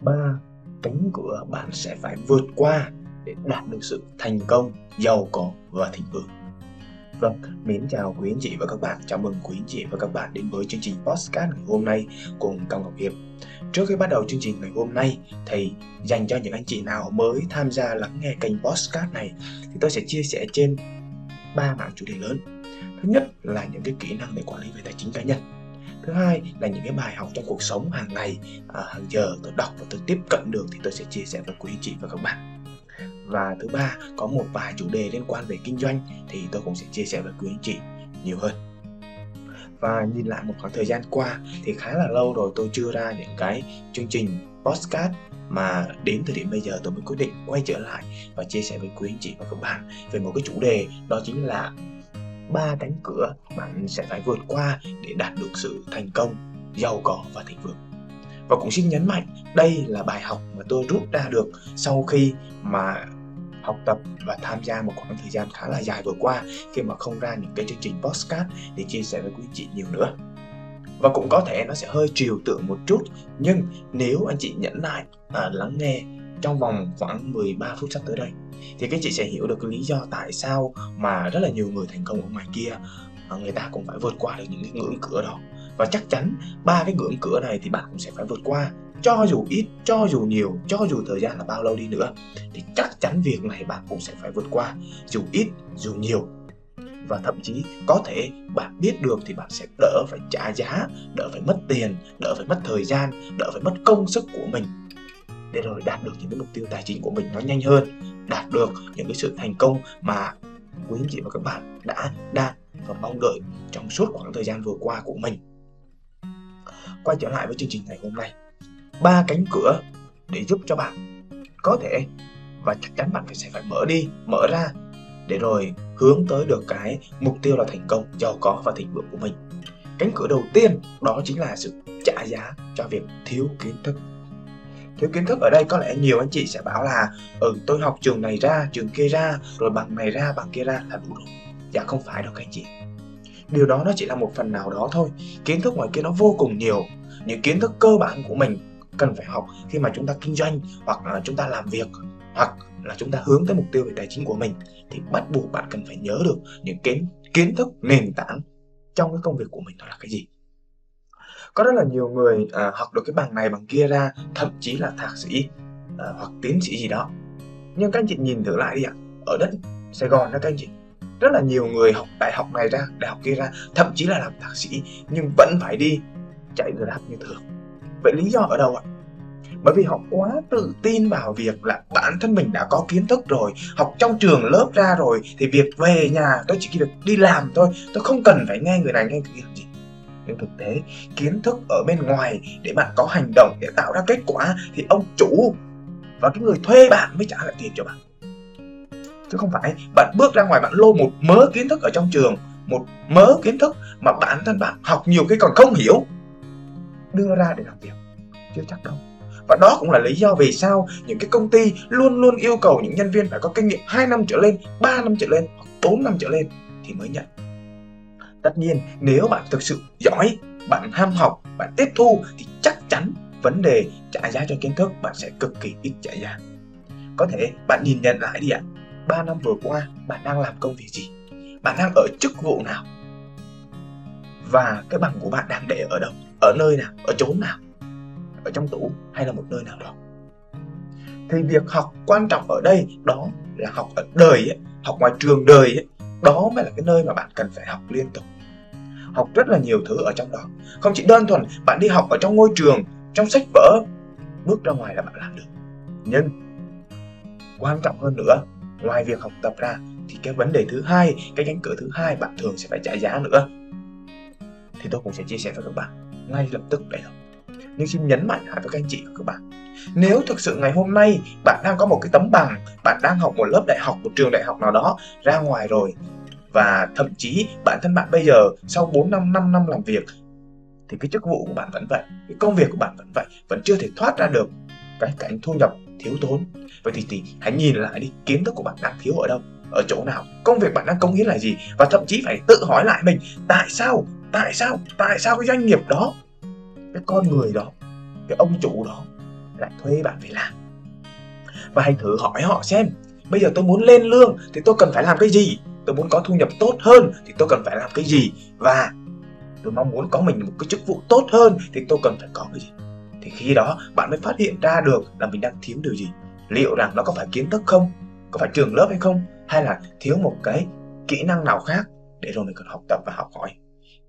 ba cánh cửa bạn sẽ phải vượt qua để đạt được sự thành công giàu có và thịnh vượng Vâng, mến chào quý anh chị và các bạn. Chào mừng quý anh chị và các bạn đến với chương trình podcast ngày hôm nay cùng Cao Ngọc Hiệp. Trước khi bắt đầu chương trình ngày hôm nay thì dành cho những anh chị nào mới tham gia lắng nghe kênh podcast này thì tôi sẽ chia sẻ trên ba mảng chủ đề lớn. Thứ nhất là những cái kỹ năng để quản lý về tài chính cá nhân. Thứ hai là những cái bài học trong cuộc sống hàng ngày, à, hàng giờ tôi đọc và tôi tiếp cận được thì tôi sẽ chia sẻ với quý anh chị và các bạn. Và thứ ba có một vài chủ đề liên quan về kinh doanh thì tôi cũng sẽ chia sẻ với quý anh chị nhiều hơn. Và nhìn lại một khoảng thời gian qua thì khá là lâu rồi tôi chưa ra những cái chương trình podcast mà đến thời điểm bây giờ tôi mới quyết định quay trở lại và chia sẻ với quý anh chị và các bạn về một cái chủ đề đó chính là ba cánh cửa bạn sẽ phải vượt qua để đạt được sự thành công giàu có và thịnh vượng. Và cũng xin nhấn mạnh đây là bài học mà tôi rút ra được sau khi mà học tập và tham gia một khoảng thời gian khá là dài vừa qua khi mà không ra những cái chương trình podcast để chia sẻ với quý chị nhiều nữa. Và cũng có thể nó sẽ hơi trừu tượng một chút nhưng nếu anh chị nhẫn lại à, lắng nghe trong vòng khoảng 13 phút sắp tới đây thì các chị sẽ hiểu được lý do tại sao mà rất là nhiều người thành công ở ngoài kia người ta cũng phải vượt qua được những cái ngưỡng cửa đó. Và chắc chắn ba cái ngưỡng cửa này thì bạn cũng sẽ phải vượt qua. Cho dù ít, cho dù nhiều, cho dù thời gian là bao lâu đi nữa, thì chắc chắn việc này bạn cũng sẽ phải vượt qua. Dù ít, dù nhiều. Và thậm chí có thể bạn biết được thì bạn sẽ đỡ phải trả giá, đỡ phải mất tiền, đỡ phải mất thời gian, đỡ phải mất công sức của mình để rồi đạt được những cái mục tiêu tài chính của mình nó nhanh hơn, đạt được những cái sự thành công mà quý anh chị và các bạn đã, đang và mong đợi trong suốt khoảng thời gian vừa qua của mình. Quay trở lại với chương trình ngày hôm nay. Ba cánh cửa để giúp cho bạn có thể và chắc chắn bạn phải sẽ phải mở đi, mở ra để rồi hướng tới được cái mục tiêu là thành công, giàu có và thịnh vượng của mình. Cánh cửa đầu tiên đó chính là sự trả giá cho việc thiếu kiến thức thiếu kiến thức ở đây, có lẽ nhiều anh chị sẽ bảo là ừ tôi học trường này ra, trường kia ra, rồi bằng này ra, bằng kia ra là đủ rồi. Dạ không phải đâu các anh chị. Điều đó nó chỉ là một phần nào đó thôi. Kiến thức ngoài kia nó vô cùng nhiều. Những kiến thức cơ bản của mình cần phải học khi mà chúng ta kinh doanh, hoặc là chúng ta làm việc, hoặc là chúng ta hướng tới mục tiêu về tài chính của mình, thì bắt buộc bạn cần phải nhớ được những kiến kiến thức nền tảng trong cái công việc của mình đó là cái gì có rất là nhiều người à, học được cái bằng này bằng kia ra thậm chí là thạc sĩ à, hoặc tiến sĩ gì đó. Nhưng các anh chị nhìn thử lại đi ạ. Ở đất Sài Gòn đó các anh chị rất là nhiều người học đại học này ra đại học kia ra thậm chí là làm thạc sĩ nhưng vẫn phải đi chạy grab như thường. Vậy lý do ở đâu ạ? Bởi vì họ quá tự tin vào việc là bản thân mình đã có kiến thức rồi học trong trường lớp ra rồi thì việc về nhà tôi chỉ việc đi làm thôi tôi không cần phải nghe người này nghe người kia làm gì trên thực tế kiến thức ở bên ngoài để bạn có hành động để tạo ra kết quả thì ông chủ và cái người thuê bạn mới trả lại tiền cho bạn. Chứ không phải bạn bước ra ngoài bạn lôi một mớ kiến thức ở trong trường một mớ kiến thức mà bản thân bạn học nhiều cái còn không hiểu đưa ra để làm việc. Chưa chắc đâu. Và đó cũng là lý do vì sao những cái công ty luôn luôn yêu cầu những nhân viên phải có kinh nghiệm 2 năm trở lên, 3 năm trở lên hoặc 4 năm trở lên thì mới nhận. Tất nhiên, nếu bạn thực sự giỏi, bạn ham học, bạn tiếp thu thì chắc chắn vấn đề trả giá cho kiến thức bạn sẽ cực kỳ ít trả giá. Có thể bạn nhìn nhận lại đi ạ. 3 năm vừa qua, bạn đang làm công việc gì? Bạn đang ở chức vụ nào? Và cái bằng của bạn đang để ở đâu? Ở nơi nào? Ở chốn nào? ở trong tủ hay là một nơi nào đó thì việc học quan trọng ở đây đó là học ở đời ấy, học ngoài trường đời ấy, đó mới là cái nơi mà bạn cần phải học liên tục. Học rất là nhiều thứ ở trong đó. Không chỉ đơn thuần bạn đi học ở trong ngôi trường, trong sách vở, bước ra ngoài là bạn làm được. Nhưng, quan trọng hơn nữa, ngoài việc học tập ra, thì cái vấn đề thứ hai, cái cánh cửa thứ hai bạn thường sẽ phải trả giá nữa. Thì tôi cũng sẽ chia sẻ với các bạn, ngay lập tức đây thôi nhưng xin nhấn mạnh lại với các anh chị và các bạn. Nếu thực sự ngày hôm nay bạn đang có một cái tấm bằng bạn đang học một lớp đại học một trường đại học nào đó ra ngoài rồi và thậm chí bản thân bạn bây giờ sau 4 năm 5 năm làm việc thì cái chức vụ của bạn vẫn vậy cái công việc của bạn vẫn vậy vẫn chưa thể thoát ra được cái cảnh thu nhập thiếu thốn. Vậy thì, thì hãy nhìn lại đi kiến thức của bạn đang thiếu ở đâu ở chỗ nào công việc bạn đang công hiến là gì và thậm chí phải tự hỏi lại mình tại sao tại sao tại sao cái doanh nghiệp đó cái con người đó, cái ông chủ đó lại thuê bạn phải làm. Và hãy thử hỏi họ xem, bây giờ tôi muốn lên lương thì tôi cần phải làm cái gì? Tôi muốn có thu nhập tốt hơn thì tôi cần phải làm cái gì? Và tôi mong muốn có mình một cái chức vụ tốt hơn thì tôi cần phải có cái gì? Thì khi đó, bạn mới phát hiện ra được là mình đang thiếu điều gì. Liệu rằng nó có phải kiến thức không? Có phải trường lớp hay không? Hay là thiếu một cái kỹ năng nào khác để rồi mình cần học tập và học hỏi?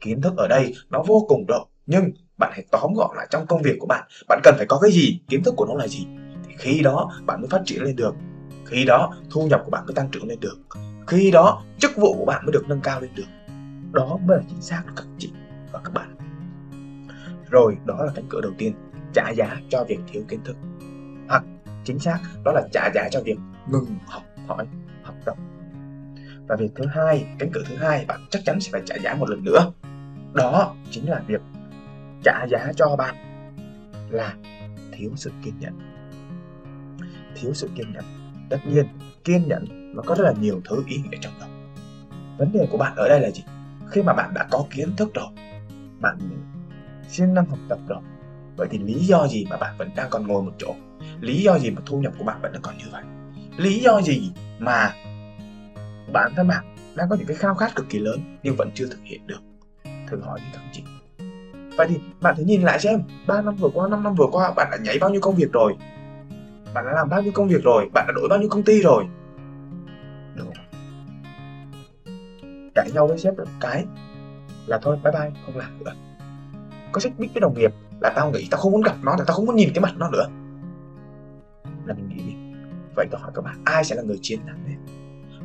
Kiến thức ở đây nó vô cùng rộng, nhưng bạn hãy tóm gọn lại trong công việc của bạn. Bạn cần phải có cái gì, kiến thức của nó là gì? Thì khi đó bạn mới phát triển lên được. Khi đó thu nhập của bạn mới tăng trưởng lên được. Khi đó chức vụ của bạn mới được nâng cao lên được. Đó mới là chính xác của các chị và các bạn. Rồi, đó là cánh cửa đầu tiên, trả giá cho việc thiếu kiến thức. Hoặc, chính xác, đó là trả giá cho việc ngừng học, hỏi, học tập. Và việc thứ hai, cánh cửa thứ hai, bạn chắc chắn sẽ phải trả giá một lần nữa. Đó chính là việc trả giá cho bạn là thiếu sự kiên nhẫn. Thiếu sự kiên nhẫn. Tất nhiên, kiên nhẫn nó có rất là nhiều thứ ý nghĩa trong đó. Vấn đề của bạn ở đây là gì? Khi mà bạn đã có kiến thức rồi, bạn siêng năng học tập rồi, vậy thì lý do gì mà bạn vẫn đang còn ngồi một chỗ? Lý do gì mà thu nhập của bạn vẫn đang còn như vậy? Lý do gì mà bản thân bạn đang có những cái khao khát cực kỳ lớn nhưng vẫn chưa thực hiện được? Thử hỏi những các chị vậy thì bạn thử nhìn lại xem 3 năm vừa qua 5 năm vừa qua bạn đã nhảy bao nhiêu công việc rồi? Bạn đã làm bao nhiêu công việc rồi? Bạn đã đổi bao nhiêu công ty rồi? Được cãi nhau với sếp được cái là thôi, bye bye, không làm nữa. Có xích biết với đồng nghiệp là tao nghĩ tao không muốn gặp nó là tao không muốn nhìn cái mặt nó nữa. Là mình nghĩ vậy tôi hỏi các bạn, ai sẽ là người chiến thắng đấy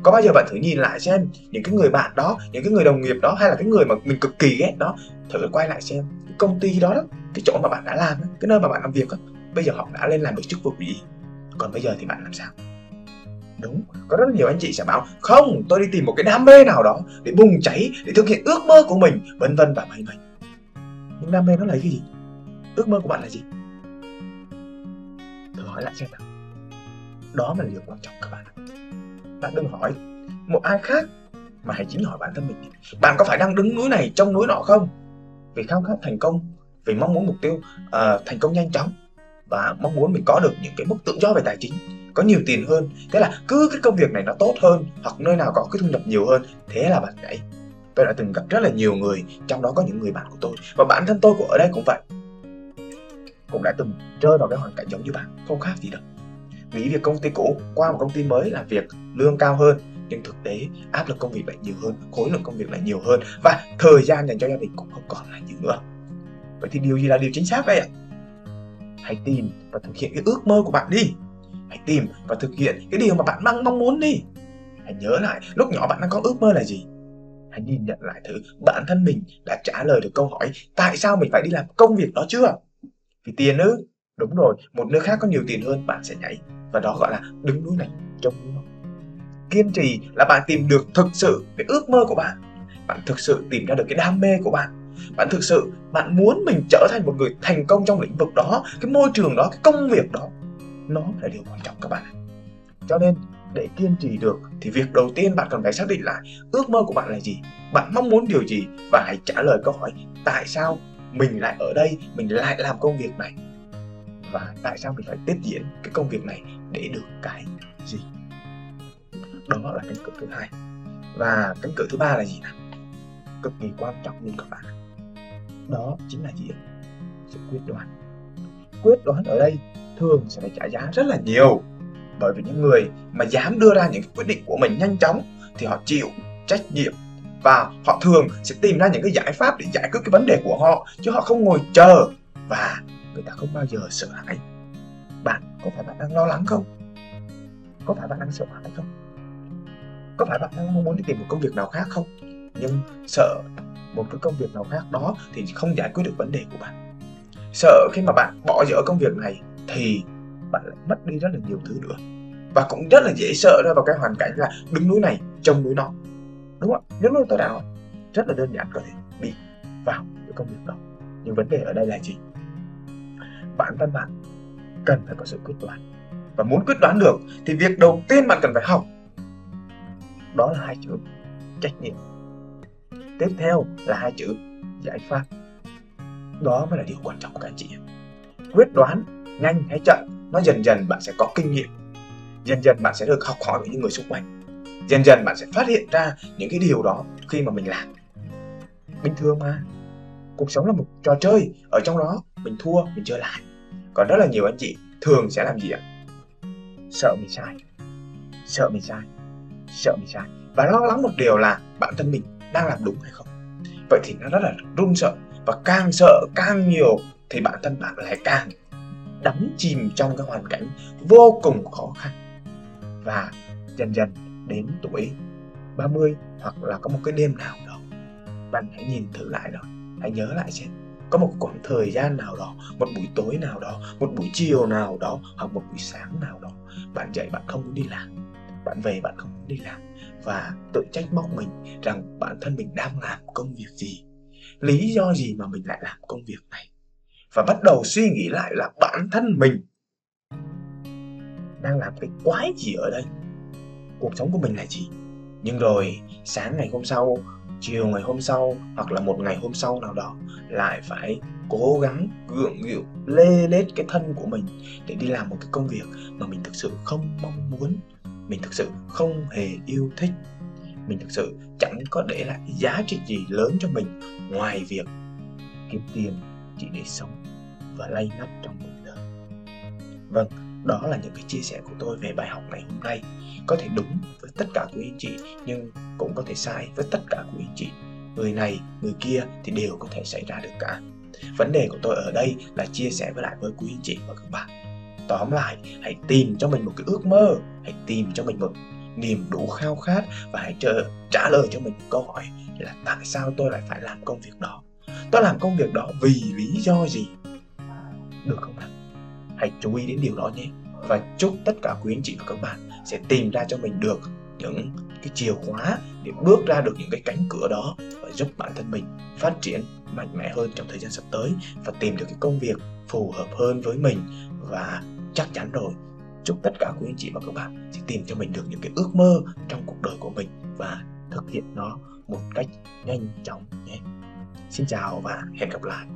có bao giờ bạn thử nhìn lại xem những cái người bạn đó, những cái người đồng nghiệp đó hay là cái người mà mình cực kỳ ghét đó, thử quay lại xem công ty đó đó cái chỗ mà bạn đã làm cái nơi mà bạn làm việc đó, bây giờ họ đã lên làm được chức vụ gì còn bây giờ thì bạn làm sao? Đúng có rất nhiều anh chị sẽ bảo không tôi đi tìm một cái đam mê nào đó để bùng cháy để thực hiện ước mơ của mình vân vân và mây mây nhưng đam mê nó là cái gì? Ước mơ của bạn là gì? Thử hỏi lại xem nào. Đó là điều quan trọng các bạn bạn đừng hỏi một ai khác mà hãy chính hỏi bản thân mình. Bạn có phải đang đứng núi này trong núi nọ không? Vì khao khát thành công vì mong muốn mục tiêu uh, thành công nhanh chóng và mong muốn mình có được những cái mức tự do về tài chính có nhiều tiền hơn. Thế là cứ cái công việc này nó tốt hơn hoặc nơi nào có cái thu nhập nhiều hơn thế là bạn nhảy tôi đã từng gặp rất là nhiều người trong đó có những người bạn của tôi. Và bản thân tôi của ở đây cũng vậy. Cũng đã từng rơi vào cái hoàn cảnh giống như bạn không khác gì đâu. Nghỉ việc công ty cũ qua một công ty mới làm việc lương cao hơn nhưng thực tế, áp lực công việc lại nhiều hơn, khối lượng công việc lại nhiều hơn và thời gian dành cho gia đình cũng không còn là nhiều nữa. Vậy thì điều gì là điều chính xác đây ạ? Hãy tìm và thực hiện cái ước mơ của bạn đi. Hãy tìm và thực hiện cái điều mà bạn mong mong muốn đi. Hãy nhớ lại, lúc nhỏ bạn đang có ước mơ là gì? Hãy nhìn nhận lại thử, bản thân mình đã trả lời được câu hỏi, tại sao mình phải đi làm công việc đó chưa? Vì tiền ư? Đúng rồi, một nơi khác có nhiều tiền hơn, bạn sẽ nhảy. Và đó gọi là đứng núi này, trông núi nọ kiên trì là bạn tìm được thực sự cái ước mơ của bạn. Bạn thực sự tìm ra được cái đam mê của bạn. Bạn thực sự, bạn muốn mình trở thành một người thành công trong lĩnh vực đó, cái môi trường đó, cái công việc đó. Nó là điều quan trọng các bạn cho nên, để kiên trì được thì việc đầu tiên bạn cần phải xác định lại ước mơ của bạn là gì, bạn mong muốn điều gì và hãy trả lời câu hỏi tại sao mình lại ở đây, mình lại làm công việc này. Và tại sao mình phải tiếp diễn cái công việc này để được cái gì? Đó là cánh cửa thứ hai. Và cánh cửa thứ ba là gì nào? Cực kỳ quan trọng luôn các bạn đó chính là gì sự quyết đoán. Quyết đoán ở đây thường sẽ phải trả giá rất là nhiều. Bởi vì những người mà dám đưa ra những quyết định của mình nhanh chóng thì họ chịu trách nhiệm và họ thường sẽ tìm ra những cái giải pháp để giải quyết cái vấn đề của họ chứ họ không ngồi chờ và người ta không bao giờ sợ hãi. Bạn có phải bạn đang lo lắng không? Có phải bạn đang sợ hãi không? Có phải bạn đang mong muốn đi tìm một công việc nào khác không? Nhưng sợ một cái công việc nào khác đó thì không giải quyết được vấn đề của bạn. Sợ khi mà bạn bỏ dở công việc này thì bạn lại mất đi rất là nhiều thứ nữa. Và cũng rất là dễ sợ rơi vào cái hoàn cảnh là đứng núi này, trông núi nọ. Đúng không nếu như tôi đã nói rất là đơn giản có thể bị vào cái công việc đó. Nhưng vấn đề ở đây là gì? Bản thân bạn cần phải có sự quyết đoán. Và muốn quyết đoán được thì việc đầu tiên bạn cần phải học đó là hai chữ trách nhiệm. Tiếp theo là hai chữ giải pháp. Đó mới là điều quan trọng của các anh chị quyết đoán nhanh hay chậm, nó dần dần bạn sẽ có kinh nghiệm. Dần dần bạn sẽ được học hỏi với những người xung quanh. Dần dần bạn sẽ phát hiện ra những cái điều đó khi mà mình làm. Bình thường mà. Cuộc sống là một trò chơi, ở trong đó mình thua, mình chơi lại. Còn rất là nhiều anh chị thường sẽ làm gì ạ? Sợ mình sai. Sợ mình sai sợ mình sai. Và lo lắng một điều là bản thân mình đang làm đúng hay không. Vậy thì nó rất là run sợ và càng sợ càng nhiều thì bản thân bạn lại càng đắm chìm trong cái hoàn cảnh vô cùng khó khăn. Và dần dần đến tuổi 30 hoặc là có một cái đêm nào đó, bạn hãy nhìn thử lại rồi hãy nhớ lại xem, có một khoảng thời gian nào đó, một buổi tối nào đó, một buổi chiều nào đó hoặc một buổi sáng nào đó, bạn dậy bạn không muốn đi làm bạn về bạn không muốn đi làm và tự trách móc mình rằng bản thân mình đang làm công việc gì, lý do gì mà mình lại làm công việc này. Và bắt đầu suy nghĩ lại là bản thân mình đang làm cái quái gì ở đây. Cuộc sống của mình là gì? Nhưng rồi, sáng ngày hôm sau, chiều ngày hôm sau hoặc là một ngày hôm sau nào đó lại phải cố gắng gượng gịu lê lết cái thân của mình để đi làm một cái công việc mà mình thực sự không mong muốn mình thực sự không hề yêu thích. Mình thực sự chẳng có để lại giá trị gì lớn cho mình ngoài việc kiếm tiền chỉ để sống và lay nắp trong cuộc đời. Vâng đó là những cái chia sẻ của tôi về bài học ngày hôm nay. Có thể đúng với tất cả quý anh chị, nhưng cũng có thể sai với tất cả quý anh chị. Người này, người kia thì đều có thể xảy ra được cả. Vấn đề của tôi ở đây là chia sẻ với lại với quý anh chị và các bạn tóm lại, hãy tìm cho mình một cái ước mơ, hãy tìm cho mình một niềm đủ khao khát và hãy chờ, trả lời cho mình câu hỏi là tại sao tôi lại phải làm công việc đó? Tôi làm công việc đó vì lý do gì? Được không nào hãy chú ý đến điều đó nhé. Và chúc tất cả quý anh chị và các bạn sẽ tìm ra cho mình được những cái chìa khóa để bước ra được những cái cánh cửa đó và giúp bản thân mình phát triển mạnh mẽ hơn trong thời gian sắp tới và tìm được cái công việc phù hợp hơn với mình và chắc chắn rồi. Chúc tất cả quý anh chị và các bạn sẽ tìm cho mình được những cái ước mơ trong cuộc đời của mình và thực hiện nó một cách nhanh chóng nhé. Xin chào và hẹn gặp lại.